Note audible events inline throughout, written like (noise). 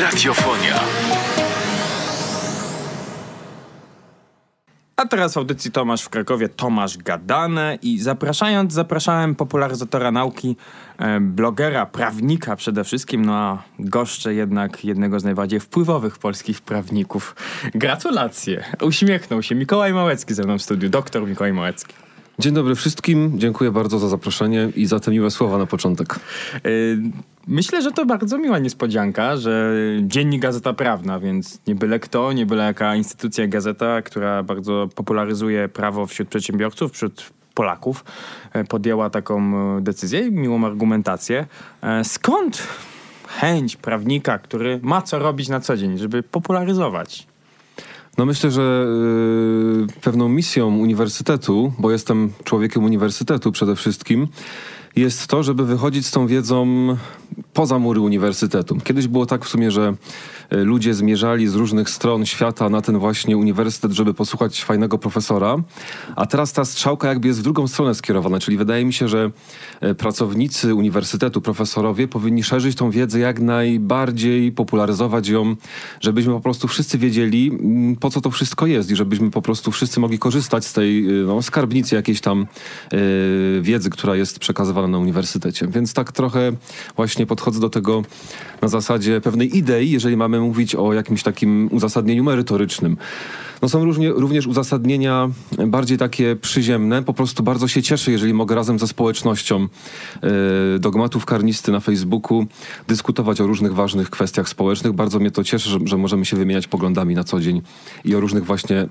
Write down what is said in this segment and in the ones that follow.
Radiofonia. A teraz w audycji Tomasz w Krakowie, Tomasz Gadane i zapraszając, zapraszałem popularyzatora nauki, e, blogera, prawnika przede wszystkim, no a goszczę jednak jednego z najbardziej wpływowych polskich prawników. Gratulacje! Uśmiechnął się Mikołaj Małecki ze mną w studiu, doktor Mikołaj Małecki. Dzień dobry wszystkim, dziękuję bardzo za zaproszenie i za te miłe słowa na początek. E, Myślę, że to bardzo miła niespodzianka, że dziennik Gazeta Prawna, więc nie byle kto, nie byle jaka instytucja gazeta, która bardzo popularyzuje prawo wśród przedsiębiorców, wśród Polaków, e, podjęła taką e, decyzję i miłą argumentację. E, Skąd chęć prawnika, który ma co robić na co dzień, żeby popularyzować? No myślę, że y, pewną misją uniwersytetu, bo jestem człowiekiem uniwersytetu przede wszystkim, jest to, żeby wychodzić z tą wiedzą poza mury uniwersytetu. Kiedyś było tak w sumie, że e, ludzie zmierzali z różnych stron świata na ten właśnie uniwersytet, żeby posłuchać fajnego profesora, a teraz ta strzałka jakby jest w drugą stronę skierowana, czyli wydaje mi się, że e, pracownicy uniwersytetu, profesorowie powinni szerzyć tą wiedzę jak najbardziej, popularyzować ją, żebyśmy po prostu wszyscy wiedzieli, mm, po co to wszystko jest i żebyśmy po prostu wszyscy mogli korzystać z tej e, no, skarbnicy jakiejś tam wiedzy, która jest przekazywana na uniwersytecie. Więc tak trochę właśnie podchodzę do tego na zasadzie pewnej idei, jeżeli mamy mówić o jakimś takim uzasadnieniu merytorycznym. No są różnie, również uzasadnienia bardziej takie przyziemne. Po prostu bardzo się cieszę, jeżeli mogę razem ze społecznością e, dogmatów karnisty na Facebooku dyskutować o różnych ważnych kwestiach społecznych. Bardzo mnie to cieszy, że, że możemy się wymieniać poglądami na co dzień i o różnych właśnie e,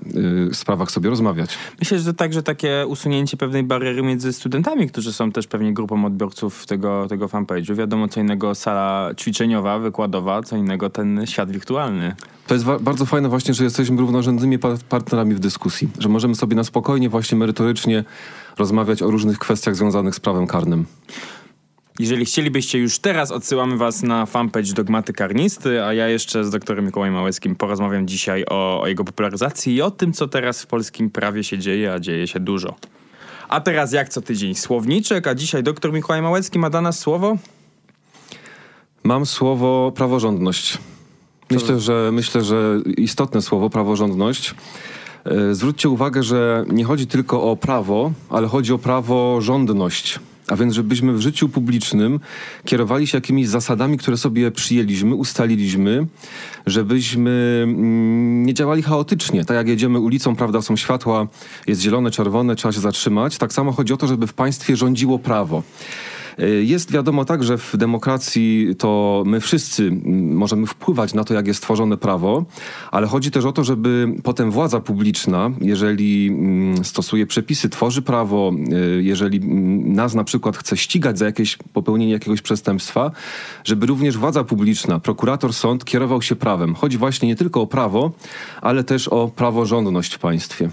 sprawach sobie rozmawiać. Myślę, że także takie usunięcie pewnej bariery między studentami, którzy są też pewnie grupą odbiorców tego, tego fanpage'u. Wiadomo, co innego sala ćwiczeniowa, wykładowa, co innego ten świat wirtualny. To jest bardzo fajne właśnie, że jesteśmy równorzędnymi partnerami w dyskusji, że możemy sobie na spokojnie, właśnie merytorycznie rozmawiać o różnych kwestiach związanych z prawem karnym. Jeżeli chcielibyście już teraz, odsyłamy was na fanpage Dogmaty Karnisty, a ja jeszcze z doktorem Mikołajem Małeckim porozmawiam dzisiaj o, o jego popularyzacji i o tym, co teraz w polskim prawie się dzieje, a dzieje się dużo. A teraz jak co tydzień słowniczek, a dzisiaj doktor Mikołaj Małecki ma dla nas słowo? Mam słowo praworządność. Myślę, że, myślę, że istotne słowo praworządność. E, zwróćcie uwagę, że nie chodzi tylko o prawo, ale chodzi o praworządność. A więc, żebyśmy w życiu publicznym kierowali się jakimiś zasadami, które sobie przyjęliśmy, ustaliliśmy, żebyśmy mm, nie działali chaotycznie. Tak jak jedziemy ulicą, prawda, są światła, jest zielone, czerwone, trzeba się zatrzymać. Tak samo chodzi o to, żeby w państwie rządziło prawo. Y, jest wiadomo tak, że w demokracji to my wszyscy możemy wpływać na to, jak jest tworzone prawo, ale chodzi też o to, żeby potem władza publiczna, jeżeli stosuje przepisy, tworzy prawo, y, jeżeli nas na przykład chce ścigać za jakieś popełnienie jakiegoś przestępstwa, żeby również władza publiczna, prokurator, sąd kierował się prawem. Chodzi właśnie nie tylko o prawo, ale też o praworządność w państwie.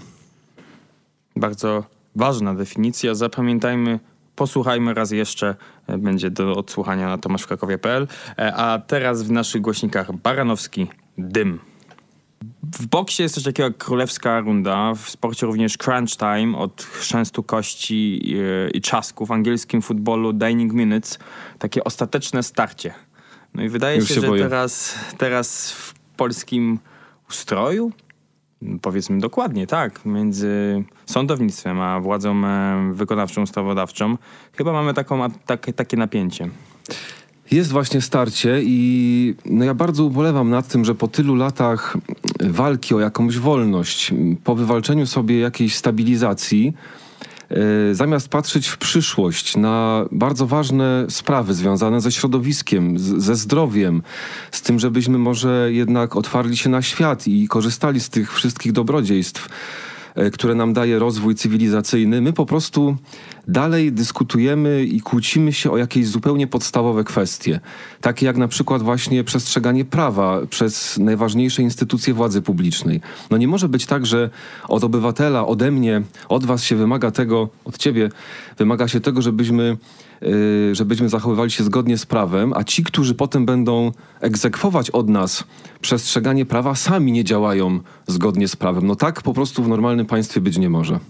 Bardzo ważna definicja. Zapamiętajmy posłuchajmy raz jeszcze, e, będzie do odsłuchania na tomaszwkrakowie.pl. E, a teraz w naszych głośnikach Baranowski, Dym. W boksie jest coś takiego jak królewska runda, w sporcie również crunch time od chrzęstu kości e, i czasku, w angielskim futbolu dining minutes, takie ostateczne starcie. No i wydaje Już się, się że teraz, teraz w polskim ustroju powiedzmy dokładnie, tak, między sądownictwem a władzą e, wykonawczą, ustawodawczą, chyba mamy taką, takie, takie napięcie. Jest właśnie starcie i no ja bardzo ubolewam nad tym, że po tylu latach walki o jakąś wolność, po wywalczeniu sobie jakiejś stabilizacji, zamiast patrzeć w przyszłość na bardzo ważne sprawy związane ze środowiskiem, z, ze zdrowiem, z tym, żebyśmy może jednak otwarli się na świat i korzystali z tych wszystkich dobrodziejstw, E, które nam daje rozwój cywilizacyjny, my po prostu dalej dyskutujemy i kłócimy się o jakieś zupełnie podstawowe kwestie. Takie jak na przykład właśnie przestrzeganie prawa przez najważniejsze instytucje władzy publicznej. No nie może być tak, że od obywatela, ode mnie, od was się wymaga tego, od ciebie wymaga się tego, żebyśmy Y, żebyśmy zachowywali się zgodnie z prawem, a ci, którzy potem będą egzekwować od nas przestrzeganie prawa, sami nie działają zgodnie z prawem. No tak po prostu w normalnym państwie być nie może.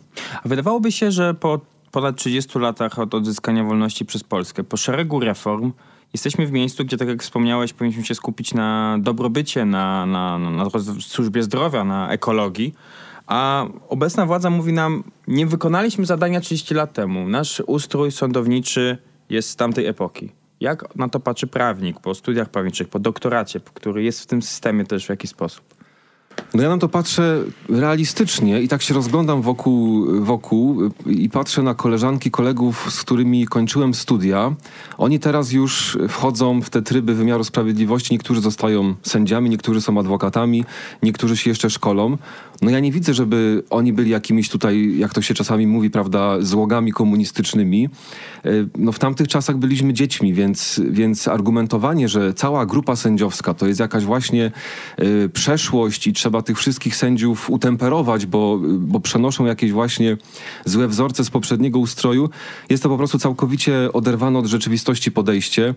Wydawałoby się, że po ponad 30 latach od odzyskania wolności przez Polskę, po szeregu reform, jesteśmy w miejscu, gdzie, tak jak wspomniałeś, powinniśmy się skupić na dobrobycie, na, na, na, na służbie zdrowia, na ekologii. A obecna władza mówi nam, nie wykonaliśmy zadania 30 lat temu. Nasz ustrój sądowniczy jest z tamtej epoki. Jak na to patrzy prawnik po studiach prawniczych, po doktoracie, który jest w tym systemie też w jakiś sposób? No ja na to patrzę realistycznie i tak się rozglądam wokół, wokół i patrzę na koleżanki, kolegów, z którymi kończyłem studia. Oni teraz już wchodzą w te tryby wymiaru sprawiedliwości. Niektórzy zostają sędziami, niektórzy są adwokatami, niektórzy się jeszcze szkolą. No ja nie widzę, żeby oni byli jakimiś tutaj, jak to się czasami mówi, prawda, złogami komunistycznymi. E, no w tamtych czasach byliśmy dziećmi, więc, więc argumentowanie, że cała grupa sędziowska to jest jakaś właśnie y, przeszłość i trzeba tych wszystkich sędziów utemperować, bo, bo przenoszą jakieś właśnie złe wzorce z poprzedniego ustroju, jest to po prostu całkowicie oderwane od rzeczywistości podejście.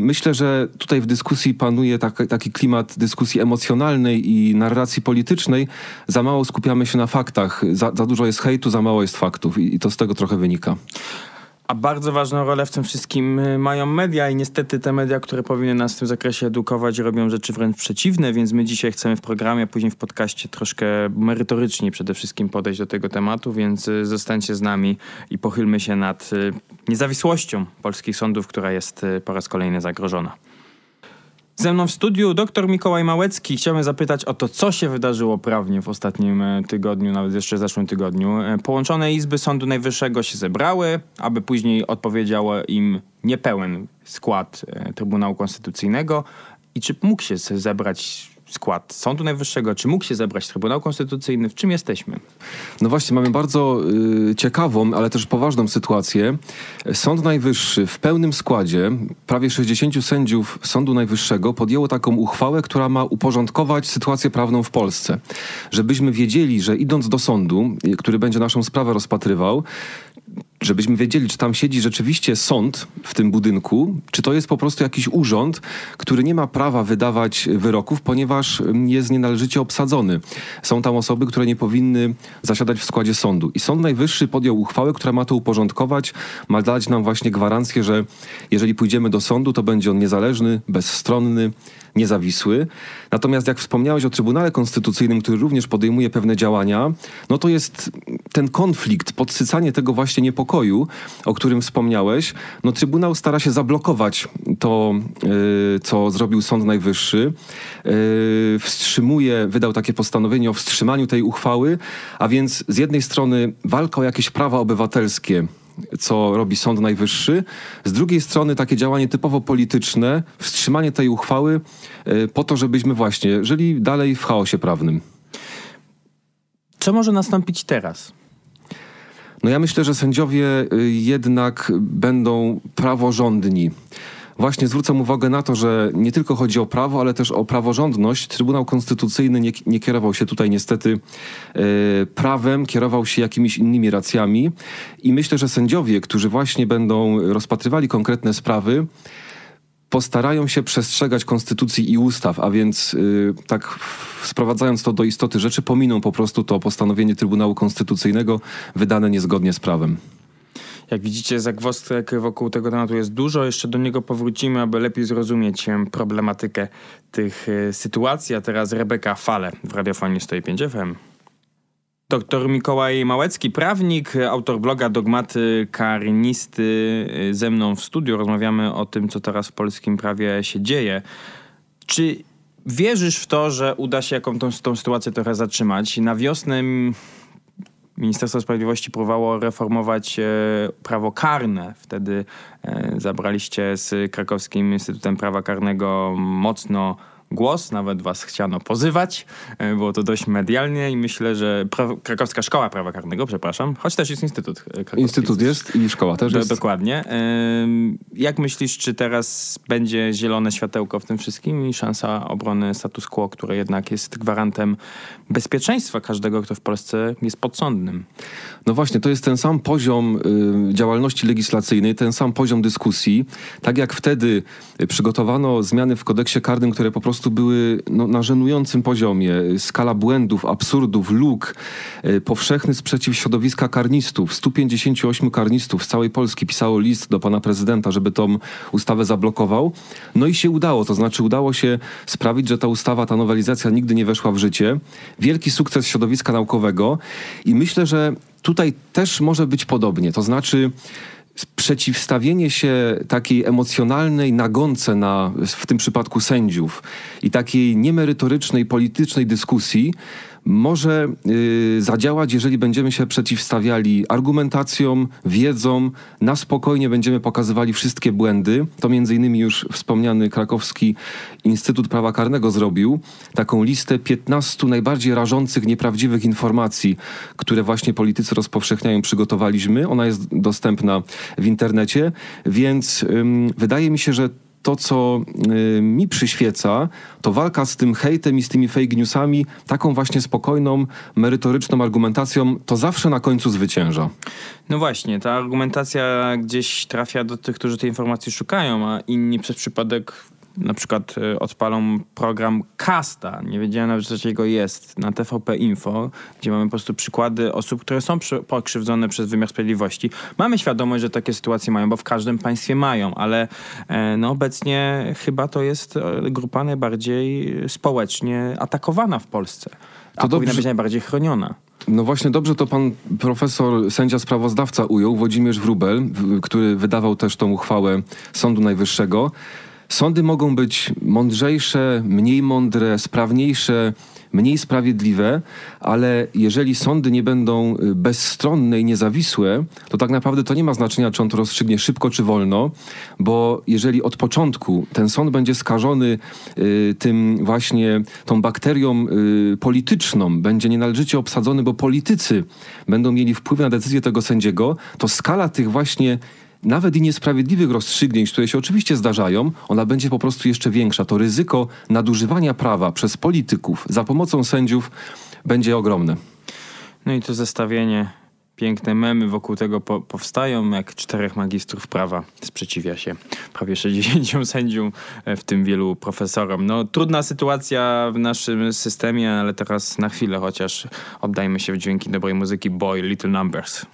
Myślę, że tutaj w dyskusji panuje taki, taki klimat dyskusji emocjonalnej i narracji politycznej. Za mało skupiamy się na faktach. Za, za dużo jest hejtu, za mało jest faktów i to z tego trochę wynika. A bardzo ważną rolę w tym wszystkim y, mają media i niestety te media, które powinny nas w tym zakresie edukować, robią rzeczy wręcz przeciwne, więc my dzisiaj chcemy w programie, później w podcaście troszkę merytorycznie przede wszystkim podejść do tego tematu, więc y, zostańcie z nami i pochylmy się nad y, niezawisłością polskich sądów, która jest po raz kolejny zagrożona. Ze mną w studiu dr Mikołaj Małecki. Chciałbym zapytać o to, co się wydarzyło prawnie w ostatnim e, tygodniu, nawet jeszcze w zeszłym tygodniu. E, połączone Izby Sądu Najwyższego się zebrały, aby później odpowiedział im niepełen skład e, Trybunału Konstytucyjnego. I czy mógł się zebrać skład Sądu Najwyższego? Czy mógł się zebrać Trybunał Konstytucyjny? W czym jesteśmy? No właśnie, mamy bardzo y, ciekawą, ale też poważną sytuację. Sąd Najwyższy w pełnym składzie, prawie 60 sędziów Sądu Najwyższego podjęło taką uchwałę, która ma uporządkować sytuację prawną w Polsce. Żebyśmy wiedzieli, że idąc do sądu, y, który będzie naszą sprawę rozpatrywał, żebyśmy wiedzieli, czy tam siedzi rzeczywiście sąd w tym budynku, czy to jest po prostu jakiś urząd, który nie ma prawa wydawać wyroków, ponieważ jest nienależycie obsadzony. Są tam osoby, które nie powinny zasiadać w składzie sądu. I Sąd Najwyższy podjął uchwałę, która ma to uporządkować, ma dać nam właśnie gwarancję, że jeżeli pójdziemy do sądu, to będzie on niezależny, bezstronny, niezawisły. Natomiast jak wspomniałeś o Trybunale Konstytucyjnym, który również podejmuje pewne działania, no to jest ten konflikt, podsycanie tego właśnie niepokoju, o którym wspomniałeś. No Trybunał stara się zablokować to, yy, co zrobił Sąd Najwyższy. Yy, wstrzymuje, wydał takie postanowienie o wstrzymaniu tej uchwały, a więc z jednej strony walka o jakieś prawa obywatelskie, co robi Sąd Najwyższy. Z drugiej strony takie działanie typowo polityczne, wstrzymanie tej uchwały e, po to, żebyśmy właśnie żyli dalej w chaosie prawnym. Co może nastąpić teraz? No ja myślę, że sędziowie e, jednak będą praworządni właśnie zwrócę uwagę na to, że nie tylko chodzi o prawo, ale też o praworządność. Trybunał Konstytucyjny nie, nie kierował się tutaj niestety e, prawem, kierował się jakimiś innymi racjami i myślę, że sędziowie, którzy właśnie będą rozpatrywali konkretne sprawy, postarają się przestrzegać konstytucji i ustaw, a więc yy, tak sprowadzając to do istoty rzeczy, pominą po prostu to postanowienie Trybunału Konstytucyjnego wydane niezgodnie z prawem. Jak widzicie, zagwozdek wokół tego tematu jest dużo. Jeszcze do niego powrócimy, aby lepiej zrozumieć problematykę tych e, sytuacji. A teraz Rebeka Fale w radiofonii 105 FM. Doktor Mikołaj Małecki, prawnik, autor bloga Dogmaty Karnisty e, ze mną w studiu. Rozmawiamy o tym, co teraz w polskim prawie się dzieje. Czy wierzysz w to, że uda się jaką tą, tą sytuację trochę zatrzymać? Na wiosnę Ministerstwo Sprawiedliwości próbowało reformować e, prawo karne. Wtedy e, zabraliście z Krakowskim Instytutem Prawa Karnego mocno głos, nawet was chciano pozywać. E, było to dość medialnie i myślę, że pra- Krakowska Szkoła Prawa Karnego, przepraszam, choć też jest Instytut. Krakowski. Instytut jest i szkoła też jest. Dokładnie. Jak myślisz, czy teraz będzie zielone światełko w tym wszystkim i szansa obrony status quo, które jednak jest gwarantem bezpieczeństwa każdego, kto w Polsce jest podsądnym? No właśnie, to jest ten sam poziom y, działalności legislacyjnej, ten sam poziom dyskusji. Tak jak wtedy przygotowano zmiany w kodeksie karnym, które po prostu prostu były no, na żenującym poziomie. Skala błędów, absurdów, luk, e, powszechny sprzeciw środowiska karnistów. 158 karnistów z całej Polski pisało list do pana prezydenta, żeby tą ustawę zablokował. No i się udało, to znaczy udało się sprawić, że ta ustawa, ta nowelizacja nigdy nie weszła w życie. Wielki sukces środowiska naukowego i myślę, że tutaj też może być podobnie. To znaczy przeciwstawienie się takiej emocjonalnej nagonce na, w tym przypadku sędziów i takiej niemerytorycznej, politycznej dyskusji może y, zadziałać, jeżeli będziemy się przeciwstawiali argumentacjom, wiedzą, na spokojnie będziemy pokazywali wszystkie błędy. To między innymi już wspomniany krakowski Instytut Prawa Karnego zrobił taką listę 15 najbardziej rażących, nieprawdziwych informacji, które właśnie politycy rozpowszechniają, przygotowaliśmy. Ona jest dostępna w internecie, więc wydaje mi się, że to, co y, mi przyświeca, to walka z tym hejtem i z tymi fake newsami, taką właśnie spokojną, merytoryczną argumentacją, to zawsze na końcu zwycięża. No właśnie, ta argumentacja gdzieś trafia do tych, którzy tej informacji szukają, a inni przez przypadek na przykład e, odpalą program Casta, nie wiedziałem nawet, że takiego jest, na TVP Info, gdzie mamy po prostu przykłady osób, które są pokrzywdzone przez wymiar sprawiedliwości. Mamy świadomość, że takie sytuacje mają, bo w każdym państwie mają, ale e, no obecnie chyba to jest e, grupa najbardziej społecznie atakowana w Polsce. A to powinna dobrze. być najbardziej chroniona. No właśnie dobrze to pan profesor, sędzia sprawozdawca ujął, Włodzimierz Wrubel, który wydawał też tą uchwałę Sądu Najwyższego. Sądy mogą być mądrzejsze, mniej mądre, sprawniejsze, mniej sprawiedliwe, ale jeżeli sądy nie będą y, bezstronne i niezawisłe, to tak naprawdę to nie ma znaczenia, czy on to rozstrzygnie szybko czy wolno, bo jeżeli od początku ten sąd będzie skażony y, tym właśnie tą bakterią y, polityczną, będzie nienależycie obsadzony, bo politycy będą mieli wpływ na decyzję tego sędziego, to skala tych właśnie nawet i niesprawiedliwych rozstrzygnięć, które się oczywiście zdarzają, ona będzie po prostu jeszcze większa. To ryzyko nadużywania prawa przez polityków za pomocą sędziów będzie ogromne. No i to zestawienie piękne memy wokół tego po powstają, jak czterech magistrów prawa sprzeciwia się prawie 60 (laughs) sędziom, e, w tym wielu profesorom. No, trudna sytuacja w naszym systemie, ale teraz na chwilę chociaż oddajmy się w dźwięki dobrej muzyki Boy Little Numbers.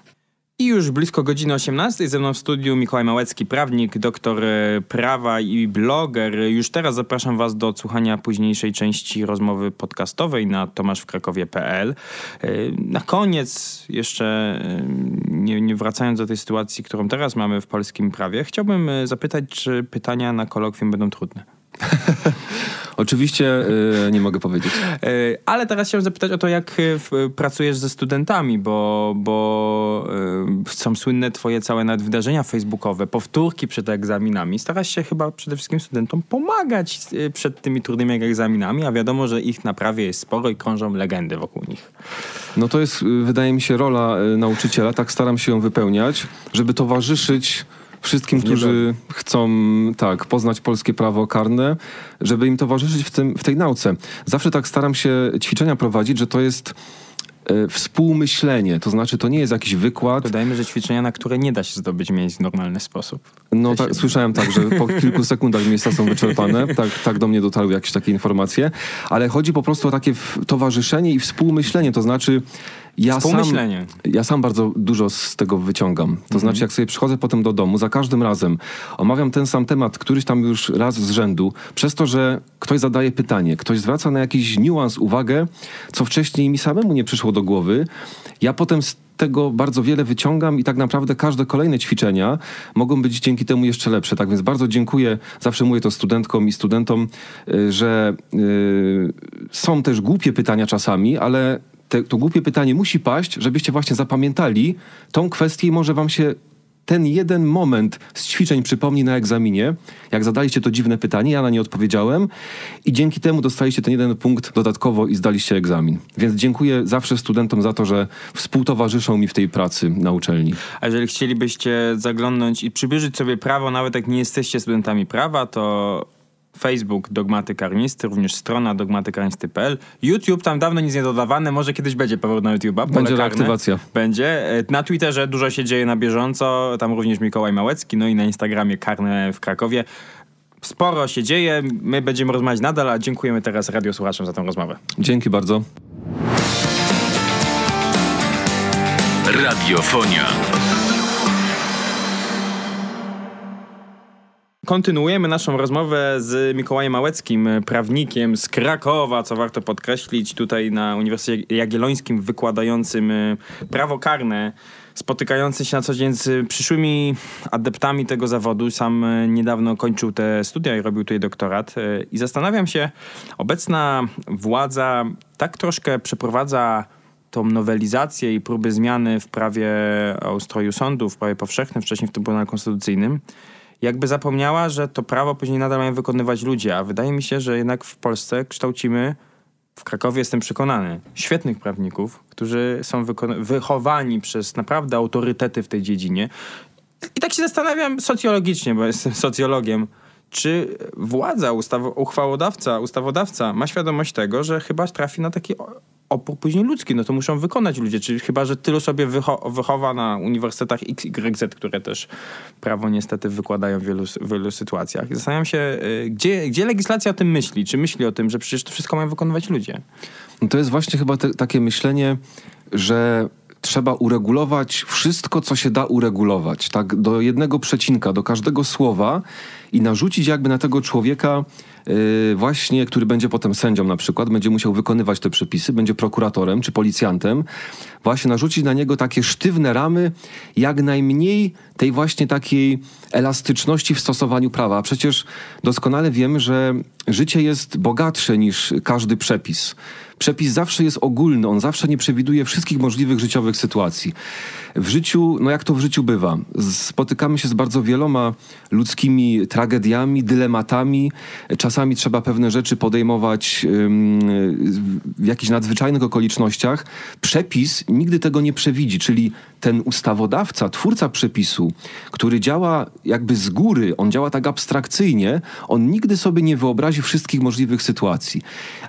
I już blisko godziny 18 ze mną w studiu Mikołaj Małecki, prawnik, doktor e, prawa i bloger. Już teraz zapraszam Was do odsłuchania późniejszej części rozmowy podcastowej na tomaszwkrakowie.pl. E, na koniec, jeszcze e, nie, nie wracając do tej sytuacji, którą teraz mamy w polskim prawie, chciałbym zapytać, czy pytania na kolokwium będą trudne. (laughs) Oczywiście yy, nie mogę powiedzieć. Yy, ale teraz chciałem zapytać o to, jak yy, pracujesz ze studentami, bo, bo są słynne twoje całe nawet wydarzenia facebookowe, powtórki przed egzaminami. Starasz się chyba przede wszystkim studentom pomagać przed tymi trudnymi egzaminami, a wiadomo, że ich naprawie jest sporo i krążą legendy wokół nich. No to jest, wydaje mi się, rola nauczyciela. Tak staram się ją wypełniać, żeby towarzyszyć wszystkim, którzy chcą tak, poznać polskie prawo karne, żeby im towarzyszyć w, tym, w tej nauce. Zawsze tak staram się ćwiczenia prowadzić, że to jest e, współmyślenie, to znaczy to nie jest jakiś wykład. Dodajmy, że ćwiczenia, na które nie da się zdobyć miejsc w normalny sposób. No tak, słyszałem tak, że po (laughs) kilku sekundach miejsca są wyczerpane, tak, tak do mnie dotarły jakieś takie informacje, ale chodzi po prostu o takie towarzyszenie i współmyślenie, to znaczy ja sam, ja sam bardzo dużo z tego wyciągam. To mhm. znaczy, jak sobie przychodzę potem do domu, za każdym razem omawiam ten sam temat, któryś tam już raz z rzędu, przez to, że ktoś zadaje pytanie, ktoś zwraca na jakiś niuans uwagę, co wcześniej mi samemu nie przyszło do głowy. Ja potem z tego bardzo wiele wyciągam i tak naprawdę każde kolejne ćwiczenia mogą być dzięki temu jeszcze lepsze. Tak więc bardzo dziękuję, zawsze mówię to studentkom i studentom, y, że yy, są też głupie pytania czasami, ale te, to głupie pytanie musi paść, żebyście właśnie zapamiętali tą kwestię i może wam się ten jeden moment z ćwiczeń przypomni na egzaminie, jak zadaliście to dziwne pytanie, ja na nie odpowiedziałem i dzięki temu dostaliście ten jeden punkt dodatkowo i zdaliście egzamin. Więc dziękuję zawsze studentom za to, że współtowarzyszą mi w tej pracy na uczelni. A jeżeli chcielibyście zaglądnąć i przybliżyć sobie prawo, nawet jak nie jesteście studentami prawa, to Facebook Dogmaty Karnisty, również strona dogmatykarnisty.pl. YouTube, tam dawno nic nie dodawane, może kiedyś będzie powrót na YouTube'a. Będzie reaktywacja. Będzie. E, na Twitterze dużo się dzieje na bieżąco, tam również Mikołaj Małecki, no i na Instagramie Karne w Krakowie. sporo się dzieje. My będziemy rozmawiać nadal, a dziękujemy teraz radiosłuchaczom za tę rozmowę. Dzięki bardzo. Radiofonia. Kontynuujemy naszą rozmowę z Mikołajem Małeckim, prawnikiem z Krakowa, co warto podkreślić, tutaj na Uniwersytecie Jagiellońskim wykładającym e, prawo karne, spotykający się na co dzień z przyszłymi adeptami tego zawodu. Sam e, niedawno kończył te studia i robił tutaj doktorat. E, I zastanawiam się, obecna władza tak troszkę przeprowadza tą nowelizację i próby zmiany w prawie o ustroju sądu, w prawie powszechnym, wcześniej w Trybunale Konstytucyjnym, jakby zapomniała, że to prawo później nadal mają wykonywać ludzie, a wydaje mi się, że jednak w Polsce kształcimy, w Krakowie jestem przekonany, świetnych prawników, którzy są wychowani przez naprawdę autorytety w tej dziedzinie. I tak się zastanawiam socjologicznie, bo jestem socjologiem, czy władza, ustaw, uchwałodawca, ustawodawca ma świadomość tego, że chyba trafi na taki opór później ludzki, no to muszą wykonać ludzie, czyli chyba, że tylu sobie wycho wychowa na uniwersytetach X, Y, które też prawo niestety wykładają w wielu, wielu sytuacjach. Zastanawiam się, y, gdzie, gdzie legislacja o tym myśli? Czy myśli o tym, że przecież to wszystko mają wykonywać ludzie? No to jest właśnie chyba te, takie myślenie, że trzeba uregulować wszystko, co się da uregulować, tak, do jednego przecinka, do każdego słowa i narzucić jakby na tego człowieka yy, właśnie, który będzie potem sędzią na przykład, będzie musiał wykonywać te przepisy, będzie prokuratorem czy policjantem, właśnie narzucić na niego takie sztywne ramy, jak najmniej tej właśnie takiej elastyczności w stosowaniu prawa. A przecież doskonale wiemy, że życie jest bogatsze niż każdy przepis przepis zawsze jest ogólny, on zawsze nie przewiduje wszystkich możliwych życiowych sytuacji. W życiu, no jak to w życiu bywa, spotykamy się z bardzo wieloma ludzkimi tragediami, dylematami. Czasami trzeba pewne rzeczy podejmować w jakichś nadzwyczajnych okolicznościach. Przepis nigdy tego nie przewidzi, czyli ten ustawodawca, twórca przepisu, który działa jakby z góry, on działa tak abstrakcyjnie, on nigdy sobie nie wyobrazi wszystkich możliwych sytuacji.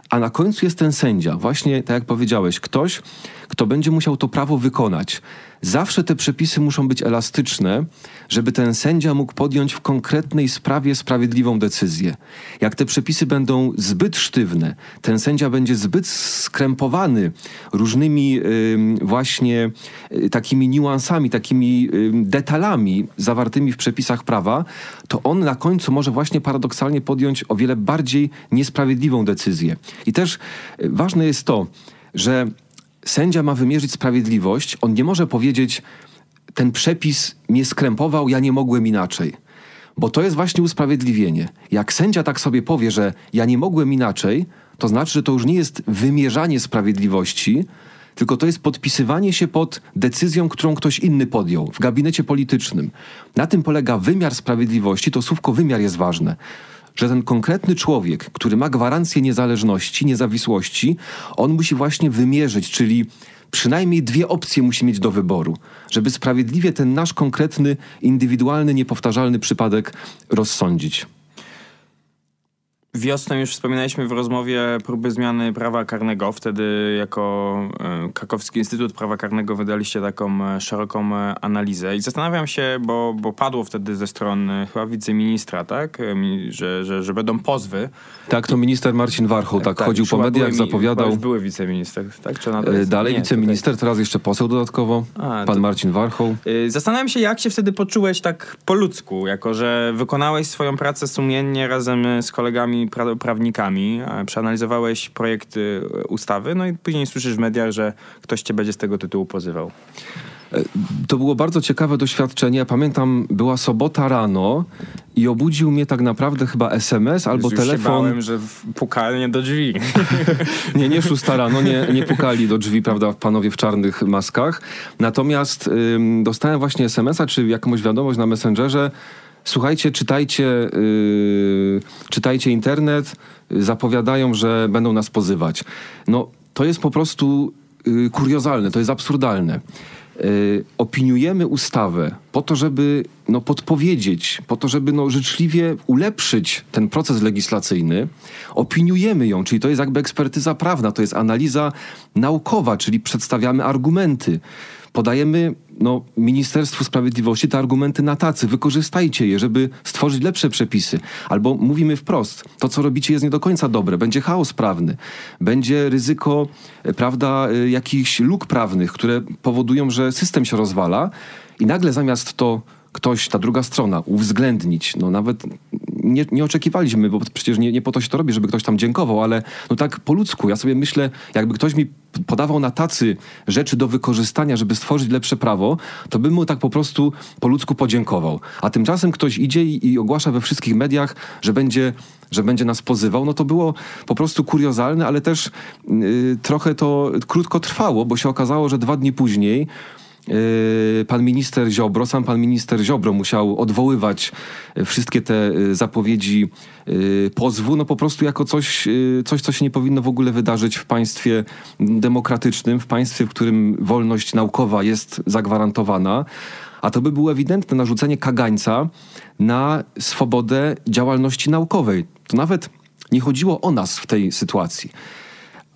A na końcu jest ten sędzia, właśnie tak jak powiedziałeś, ktoś, kto będzie musiał to prawo wykonać. Zawsze te przepisy muszą być elastyczne, żeby ten sędzia mógł podjąć w konkretnej sprawie sprawiedliwą decyzję. Jak te przepisy będą zbyt sztywne, ten sędzia będzie zbyt skrępowany różnymi właśnie y, takimi niuansami, takimi detalami zawartymi w przepisach prawa, to on na końcu może właśnie paradoksalnie podjąć o wiele bardziej niesprawiedliwą decyzję. I też y, ważne jest to, że sędzia ma wymierzyć sprawiedliwość, on nie może powiedzieć, ten przepis mnie skrępował, ja nie mogłem inaczej. Bo to jest właśnie usprawiedliwienie. Jak sędzia tak sobie powie, że ja nie mogłem inaczej, to znaczy, że to już nie jest wymierzanie sprawiedliwości, tylko to jest podpisywanie się pod decyzją, którą ktoś inny podjął w gabinecie politycznym. Na tym polega wymiar sprawiedliwości, to słówko wymiar jest ważne że ten konkretny człowiek, który ma gwarancję niezależności, niezawisłości, on musi właśnie wymierzyć, czyli przynajmniej dwie opcje musi mieć do wyboru, żeby sprawiedliwie ten nasz konkretny, indywidualny, niepowtarzalny przypadek rozsądzić. Wiosną już wspominaliśmy w rozmowie próby zmiany prawa karnego. Wtedy jako e, Krakowski Instytut Prawa Karnego wydaliście taką e, szeroką e, analizę i zastanawiam się, bo, bo padło wtedy ze strony chyba wiceministra, tak, że, że, że będą pozwy. Tak, to minister Marcin Warchoł tak, tak chodził po mediach, zapowiadał. Już były wiceminister, tak? Czy Dalej nie, wiceminister, teraz jeszcze poseł dodatkowo, A, pan to... Marcin Warchoł. Zastanawiam się, jak się wtedy poczułeś tak po ludzku, jako że wykonałeś swoją pracę sumiennie razem z kolegami pra prawnikami, przeanalizowałeś projekt ustawy, no i później słyszysz w mediach, że ktoś cię będzie z tego tytułu pozywał. E, to było bardzo ciekawe doświadczenie. Ja pamiętam, była sobota rano i obudził mnie tak naprawdę chyba SMS albo Już telefon. Się bałem, że pukali do drzwi. (laughs) nie, nie szósta rano, nie, nie pukali do drzwi, prawda, panowie w czarnych maskach. Natomiast ym, dostałem właśnie SMS-a czy jakąś wiadomość na Messengerze, słuchajcie, czytajcie, yy, czytajcie internet, zapowiadają, że będą nas pozywać. No, to jest po prostu yy, kuriozalne, to jest absurdalne. Yy, opiniujemy ustawę po to, żeby no, podpowiedzieć, po to, żeby no, życzliwie ulepszyć ten proces legislacyjny. Opiniujemy ją, czyli to jest jakby ekspertyza prawna, to jest analiza naukowa, czyli przedstawiamy argumenty podajemy no, Ministerstwu Sprawiedliwości te argumenty na tacy, wykorzystajcie je, żeby stworzyć lepsze przepisy. Albo mówimy wprost, to co robicie jest nie do końca dobre, będzie chaos prawny, będzie ryzyko, e, prawda, e, jakichś luk prawnych, które powodują, że system się rozwala i nagle zamiast to ktoś, ta druga strona, uwzględnić. No nawet nie, nie oczekiwaliśmy, bo przecież nie, nie po to się to robi, żeby ktoś tam dziękował, ale no tak po ludzku. Ja sobie myślę, jakby ktoś mi podawał na tacy rzeczy do wykorzystania, żeby stworzyć lepsze prawo, to bym mu tak po prostu po ludzku podziękował. A tymczasem ktoś idzie i, i ogłasza we wszystkich mediach, że będzie że będzie nas pozywał, no to było po prostu kuriozalne, ale też yy, trochę to krótko trwało, bo się okazało, że dwa dni później pan minister Ziobro, sam pan minister Ziobro musiał odwoływać yy, wszystkie te yy, zapowiedzi pozwu, no po prostu jako coś, coś, co się nie powinno w ogóle wydarzyć w państwie demokratycznym, w państwie, w którym wolność naukowa jest zagwarantowana. A to by było ewidentne narzucenie kagańca na swobodę działalności naukowej. To nawet nie chodziło o nas w tej sytuacji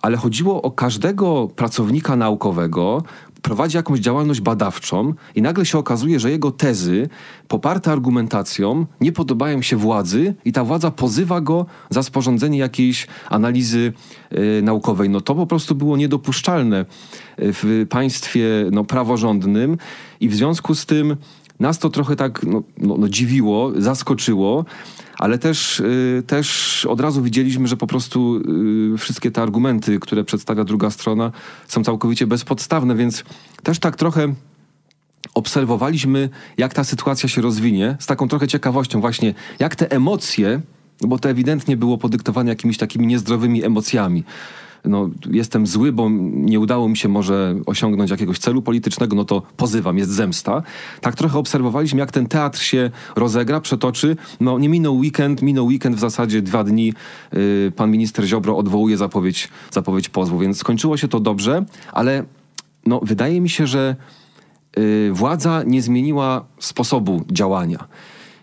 ale chodziło o każdego pracownika naukowego, prowadzi jakąś działalność badawczą i nagle się okazuje, że jego tezy, poparte argumentacją, nie podobają się władzy i ta władza pozywa go za sporządzenie jakiejś analizy y, naukowej. No to po prostu było niedopuszczalne w państwie no, praworządnym i w związku z tym nas to trochę tak no, no, no dziwiło, zaskoczyło ale też, y, też od razu widzieliśmy, że po prostu y, wszystkie te argumenty, które przedstawia druga strona, są całkowicie bezpodstawne, więc też tak trochę obserwowaliśmy, jak ta sytuacja się rozwinie, z taką trochę ciekawością właśnie, jak te emocje, bo to ewidentnie było podyktowane jakimiś takimi niezdrowymi emocjami, no, jestem zły, bo nie udało mi się może osiągnąć jakiegoś celu politycznego, no to pozywam, jest zemsta. Tak trochę obserwowaliśmy, jak ten teatr się rozegra, przetoczy. No nie minął weekend, minął weekend w zasadzie dwa dni. Yy, pan minister Ziobro odwołuje zapowiedź, zapowiedź pozwu, więc skończyło się to dobrze, ale no, wydaje mi się, że yy, władza nie zmieniła sposobu działania.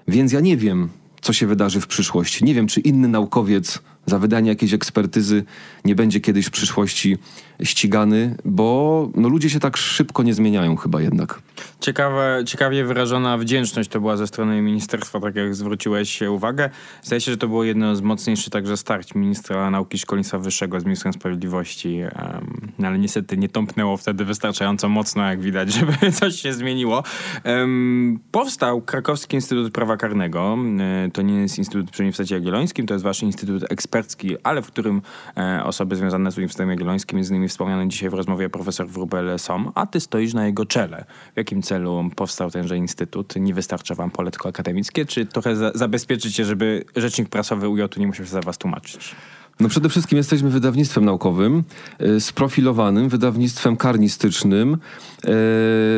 Więc ja nie wiem, co się wydarzy w przyszłości. Nie wiem, czy inny naukowiec za wydanie jakiejś ekspertyzy nie będzie kiedyś w przyszłości ścigany, bo no, ludzie się tak szybko nie zmieniają chyba jednak. Ciekawe, ciekawie wyrażona wdzięczność to była ze strony ministerstwa, tak jak zwróciłeś uwagę. Zdaje się, że to było jedno z mocniejszych także starć ministra nauki i szkolnictwa wyższego z ministrem sprawiedliwości, um, ale niestety nie tąpnęło wtedy wystarczająco mocno, jak widać, (laughs) żeby coś się zmieniło. Um, powstał Krakowski Instytut Prawa Karnego. E, to nie jest Instytut przy Uniwersytecie Jagiellońskim, to jest wasz Instytut Ekspercki, ale w którym e, osoby związane z Uniwersytetem Jagiellońskim, między innymi wspomniany dzisiaj w rozmowie profesor Wrubel są, a ty stoisz na jego czele. W jakim celu powstał tenże instytut? Nie wystarcza wam pole tylko akademickie, czy trochę za zabezpieczycie, żeby rzecznik prasowy UJ nie musiał się za was tłumaczyć? No przede wszystkim jesteśmy wydawnictwem naukowym, y, sprofilowanym, wydawnictwem karnistycznym.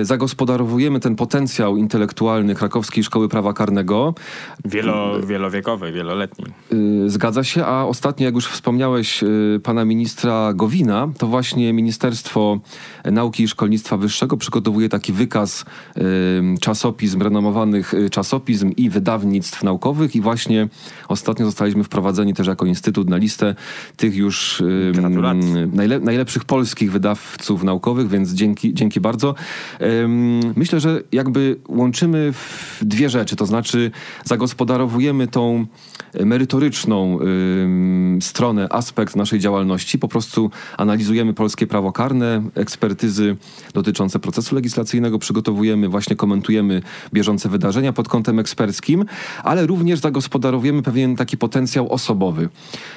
Y, zagospodarowujemy ten potencjał intelektualny Krakowskiej Szkoły Prawa Karnego. Wielo, wielowiekowy, wieloletni. Y, zgadza się, a ostatnio, jak już wspomniałeś pana ministra Gowina, to właśnie Ministerstwo Nauki i Szkolnictwa Wyższego przygotowuje taki wykaz czasopism, renomowanych czasopism i wydawnictw naukowych i właśnie ostatnio zostaliśmy wprowadzeni też jako instytut na listę tych już najle najlepszych polskich wydawców naukowych, więc dzięki, dzięki bardzo. Myślę, że jakby łączymy dwie rzeczy, to znaczy zagospodarowujemy tą merytoryczną stronę, aspekt naszej działalności. Po prostu analizujemy polskie prawo karne, ekspertyzy dotyczące procesu legislacyjnego przygotowujemy, właśnie komentujemy bieżące wydarzenia pod kątem eksperckim, ale również zagospodarowujemy pewien taki potencjał osobowy.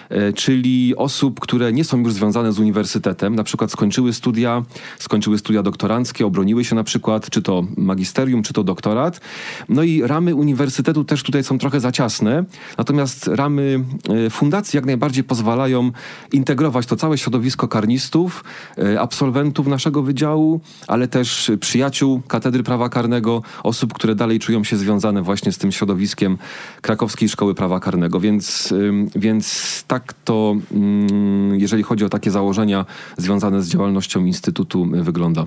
E, czyli osób, które nie są już związane z uniwersytetem, na przykład skończyły studia, skończyły studia doktoranckie, obroniły się na przykład, czy to magisterium, czy to doktorat. No i ramy uniwersytetu też tutaj są trochę za ciasne, natomiast ramy e, fundacji jak najbardziej pozwalają integrować to całe środowisko karnistów, e, absolwentów naszego wydziału, ale też przyjaciół Katedry Prawa Karnego, osób, które dalej czują się związane właśnie z tym środowiskiem Krakowskiej Szkoły Prawa Karnego. Więc, więc tak to, mm, jeżeli chodzi o takie założenia związane z działalnością Instytutu, y, wygląda.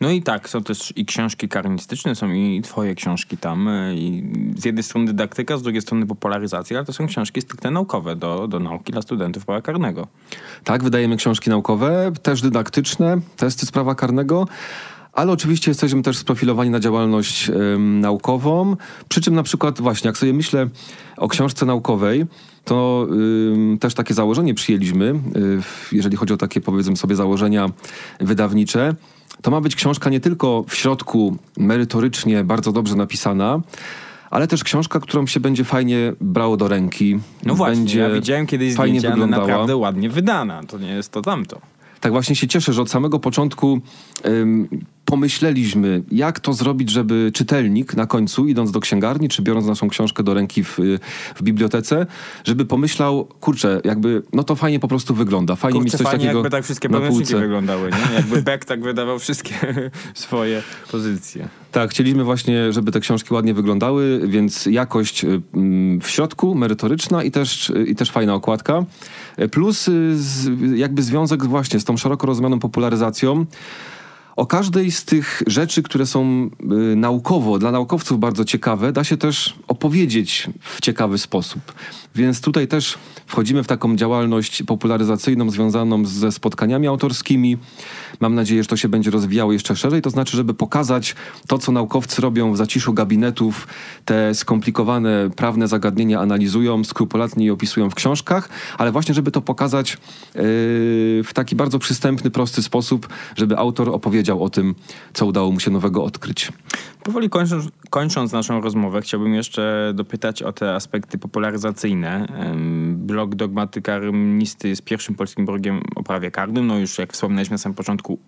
No i tak, są też i książki karnistyczne, są i twoje książki tam. Y, I z jednej strony dydaktyka, z drugiej strony popularyzacja, ale to są książki stricte naukowe do, do nauki dla studentów prawa karnego. Tak, wydajemy książki naukowe, też dydaktyczne, testy z prawa karnego, ale oczywiście jesteśmy też sprofilowani na działalność ym, naukową, przy czym na przykład właśnie, jak sobie myślę o książce naukowej, to też takie założenie przyjęliśmy, y, jeżeli chodzi o takie powiedzmy sobie założenia wydawnicze, to ma być książka nie tylko w środku merytorycznie bardzo dobrze napisana, ale też książka, którą się będzie fajnie brało do ręki. No właśnie, będzie ja widziałem kiedyś fajnie zdjęcia, ale wyglądała. naprawdę ładnie wydana. To nie jest to tamto. Tak właśnie się cieszę, że od samego początku ym, pomyśleliśmy, jak to zrobić, żeby czytelnik na końcu, idąc do księgarni, czy biorąc naszą książkę do ręki w, w bibliotece, żeby pomyślał, kurczę, jakby, no to fajnie po prostu wygląda. Fajnie mieć Kurczę, coś fajnie takiego jakby tak wszystkie podręczniki wyglądały, nie? Jakby Beck tak wydawał wszystkie (laughs) swoje pozycje. Tak, chcieliśmy właśnie, żeby te książki ładnie wyglądały, więc jakość y, mm, w środku, merytoryczna i też, i też fajna okładka. Y, Plus y, jakby związek właśnie z tą szeroko rozumianą popularyzacją. O każdej z tych rzeczy, które są y, naukowo, dla naukowców bardzo ciekawe, da się też opowiedzieć w ciekawy sposób. Więc tutaj też wchodzimy w taką działalność popularyzacyjną związaną ze spotkaniami autorskimi. Mam nadzieję, że to się będzie rozwijało jeszcze szerzej. To znaczy, żeby pokazać to, co naukowcy robią w zaciszu gabinetów, te skomplikowane prawne zagadnienia analizują, skrupulatnie opisują w książkach, ale właśnie, żeby to pokazać yy, w taki bardzo przystępny, prosty sposób, żeby autor opowiedział o tym, co udało mu się nowego odkryć. Powoli kończąc, kończąc naszą rozmowę, chciałbym jeszcze dopytać o te aspekty popularyzacyjne. Em, Blog Dogmaty Karnisty jest pierwszym polskim blogiem o prawie karnym. No już jak wspomnieliśmy na samym początku,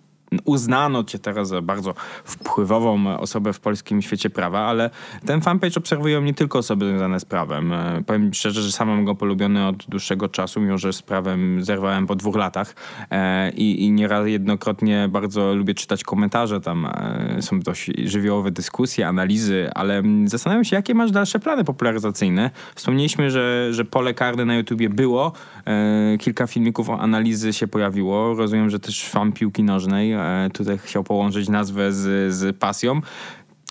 uznano cię teraz za bardzo wpływową osobę w polskim świecie prawa, ale ten fanpage obserwują nie tylko osoby związane z prawem. E, Powiem szczerze, że sam mam go polubiony od dłuższego czasu, mimo że z prawem zerwałem po dwóch latach e, i, i nieraz jednokrotnie bardzo lubię czytać komentarze, tam e, są dość żywiołowe dyskusje, analizy, ale mm, zastanawiam się, jakie masz dalsze plany popularyzacyjne. Wspomnieliśmy, że, że pole karne na YouTubie było, kilka filmików o analizy się pojawiło, rozumiem, że też fan piłki nożnej, tutaj chciał połączyć nazwę z, z pasją.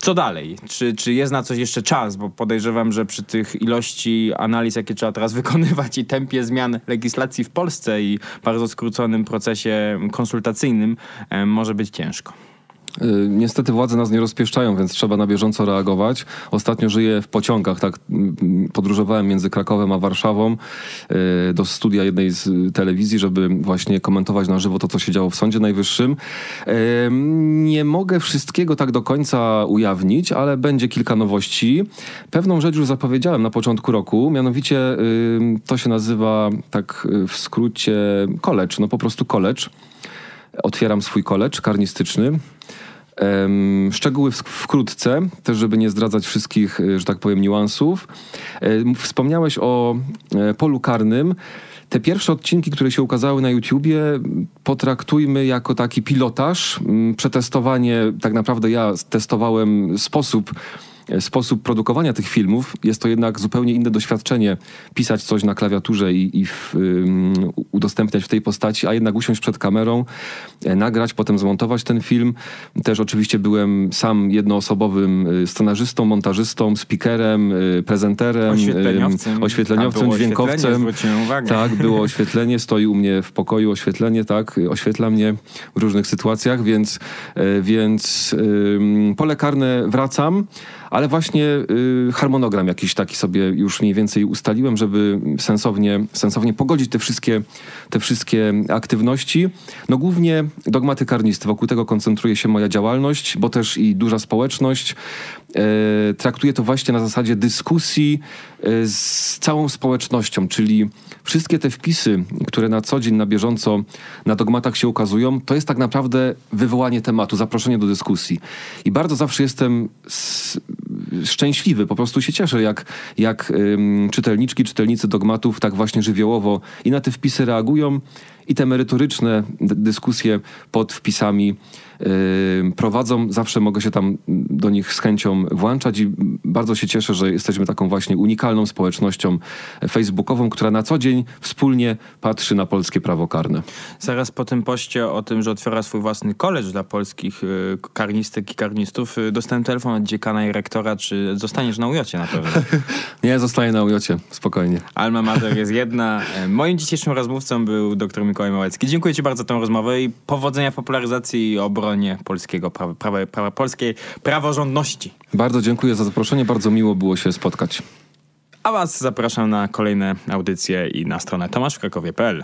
Co dalej? Czy, czy jest na coś jeszcze czas? Bo podejrzewam, że przy tych ilości analiz, jakie trzeba teraz (laughs) wykonywać i tempie zmian legislacji w Polsce i bardzo skróconym procesie konsultacyjnym, e, może być ciężko. Y, Niestety władze nas nie rozpieszczają, więc trzeba na bieżąco reagować. Ostatnio żyję w pociągach, tak podróżowałem między Krakowem a Warszawą y, do studia jednej z y, telewizji, żeby właśnie komentować na żywo to, co się działo w Sądzie Najwyższym. Nie mogę wszystkiego tak do końca ujawnić, ale będzie kilka nowości. Pewną rzecz już zapowiedziałem na początku roku, mianowicie to się nazywa tak w skrócie college, no po prostu college. Otwieram swój college karnistyczny. Szczegóły wkrótce, też żeby nie zdradzać wszystkich, y, że tak powiem, niuansów. Wspomniałeś o e, polu karnym. Te pierwsze odcinki, które się ukazały na YouTubie, potraktujmy jako taki pilotaż, m, przetestowanie. Tak naprawdę ja testowałem sposób e, sposób produkowania tych filmów. Jest to jednak zupełnie inne doświadczenie pisać coś na klawiaturze i, i w, ym, udostępniać w tej postaci, a jednak usiąść przed kamerą, e, nagrać, potem zmontować ten film. Też oczywiście byłem sam jednoosobowym y, scenarzystą, montażystą, speakerem, y, prezenterem, Oświetleniowcem. oświetleniowcem dźwiękowcem. Tak, było (laughs) oświetlenie, stoi u mnie w pokoju oświetlenie, tak, oświetla mnie w różnych sytuacjach, więc, e, więc pole karne wracam, ale właśnie y, harmonogram jakiś taki sobie już mniej więcej ustaliłem, żeby sensownie, sensownie pogodzić te wszystkie, te wszystkie aktywności. No głównie dogmaty karnisty, wokół tego koncentruje się moja działalność, bo też i duża społeczność. E, traktuję to właśnie na zasadzie dyskusji e, z całą społecznością, czyli wszystkie te wpisy, które na co dzień, na bieżąco na dogmatach się ukazują, to jest tak naprawdę wywołanie tematu, zaproszenie do dyskusji. I bardzo zawsze jestem szczęśliwy, po prostu się cieszę, jak, jak czytelniczki, czytelnicy dogmatów tak właśnie żywiołowo i na te wpisy reagują, i te merytoryczne dyskusje pod wpisami ym, prowadzą. Zawsze mogę się tam do nich z chęcią włączać i bardzo się cieszę, że jesteśmy taką właśnie unikalną społecznością facebookową, która na co dzień wspólnie patrzy na polskie prawo karne. Zaraz po tym poście o tym, że otwiera swój własny college dla polskich y, karnistek i karnistów, y, dostałem telefon od dziekana i rektora, czy zostaniesz na ujocie na pewno. (laughs) Nie, zostaję na ujocie, spokojnie. Alma Mater jest jedna. E, Moim dzisiejszym rozmówcą był dr Mikołaj Mikołaj Małecki. Dziękuję Ci bardzo za tę rozmowę i powodzenia w popularyzacji i obronie polskiego prawa, prawa, prawa, polskiej praworządności. Bardzo dziękuję za zaproszenie, bardzo miło było się spotkać. A Was zapraszam na kolejne audycje i na stronę tomaszwkrakowie.pl.